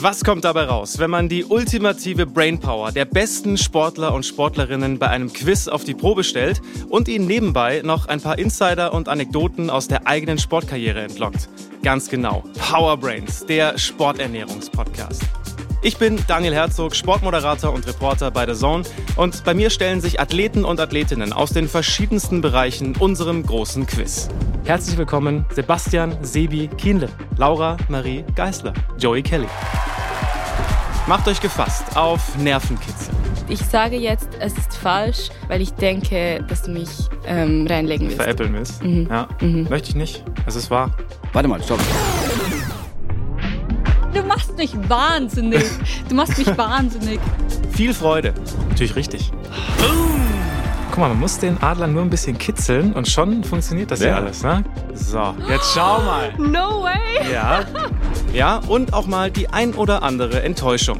Was kommt dabei raus, wenn man die ultimative Brainpower der besten Sportler und Sportlerinnen bei einem Quiz auf die Probe stellt und ihnen nebenbei noch ein paar Insider und Anekdoten aus der eigenen Sportkarriere entlockt? Ganz genau. Power Brains, der Sporternährungspodcast. Ich bin Daniel Herzog, Sportmoderator und Reporter bei The Zone und bei mir stellen sich Athleten und Athletinnen aus den verschiedensten Bereichen unserem großen Quiz. Herzlich willkommen Sebastian Sebi Kienle, Laura Marie Geisler, Joey Kelly. Macht euch gefasst auf Nervenkitzel. Ich sage jetzt, es ist falsch, weil ich denke, dass du mich ähm, reinlegen willst. Veräppeln willst? Mhm. Ja. Mhm. Möchte ich nicht. Es ist wahr. Warte mal, stopp. Du machst mich wahnsinnig. Du machst mich wahnsinnig. Viel Freude. Natürlich richtig. Guck mal, man muss den Adler nur ein bisschen kitzeln und schon funktioniert das ja, ja alles, ne? So, jetzt schau mal. No way. Ja. Ja, und auch mal die ein oder andere Enttäuschung.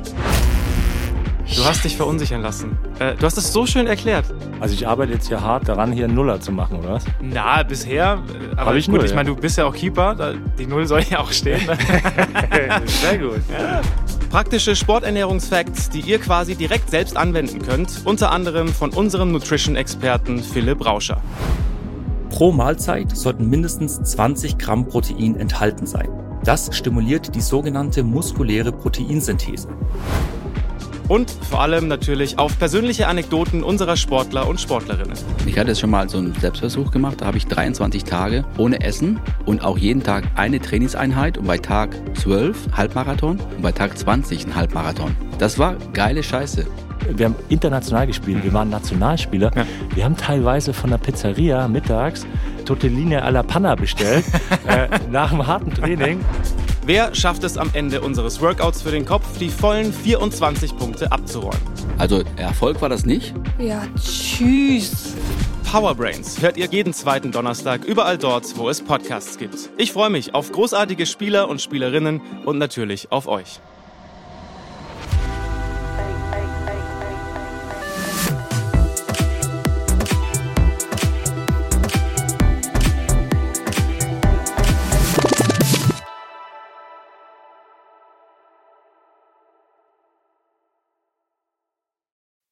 Du hast dich verunsichern lassen. Äh, du hast es so schön erklärt. Also ich arbeite jetzt hier hart daran, hier einen Nuller zu machen, oder was? Na, bisher. Äh, aber ich gut, Null, ich meine, du bist ja auch Keeper. Die Null soll ja auch stehen. Sehr gut. Ja. Praktische Sporternährungsfacts, die ihr quasi direkt selbst anwenden könnt. Unter anderem von unserem Nutrition-Experten Philipp Rauscher. Pro Mahlzeit sollten mindestens 20 Gramm Protein enthalten sein. Das stimuliert die sogenannte muskuläre Proteinsynthese. Und vor allem natürlich auf persönliche Anekdoten unserer Sportler und Sportlerinnen. Ich hatte jetzt schon mal so einen Selbstversuch gemacht. Da habe ich 23 Tage ohne Essen und auch jeden Tag eine Trainingseinheit und bei Tag 12 Halbmarathon und bei Tag 20 ein Halbmarathon. Das war geile Scheiße. Wir haben international gespielt, wir waren Nationalspieler. Ja. Wir haben teilweise von der Pizzeria mittags Tortellini alla Panna bestellt, äh, nach einem harten Training. Wer schafft es am Ende unseres Workouts für den Kopf, die vollen 24 Punkte abzuräumen? Also Erfolg war das nicht. Ja, tschüss. Powerbrains hört ihr jeden zweiten Donnerstag überall dort, wo es Podcasts gibt. Ich freue mich auf großartige Spieler und Spielerinnen und natürlich auf euch.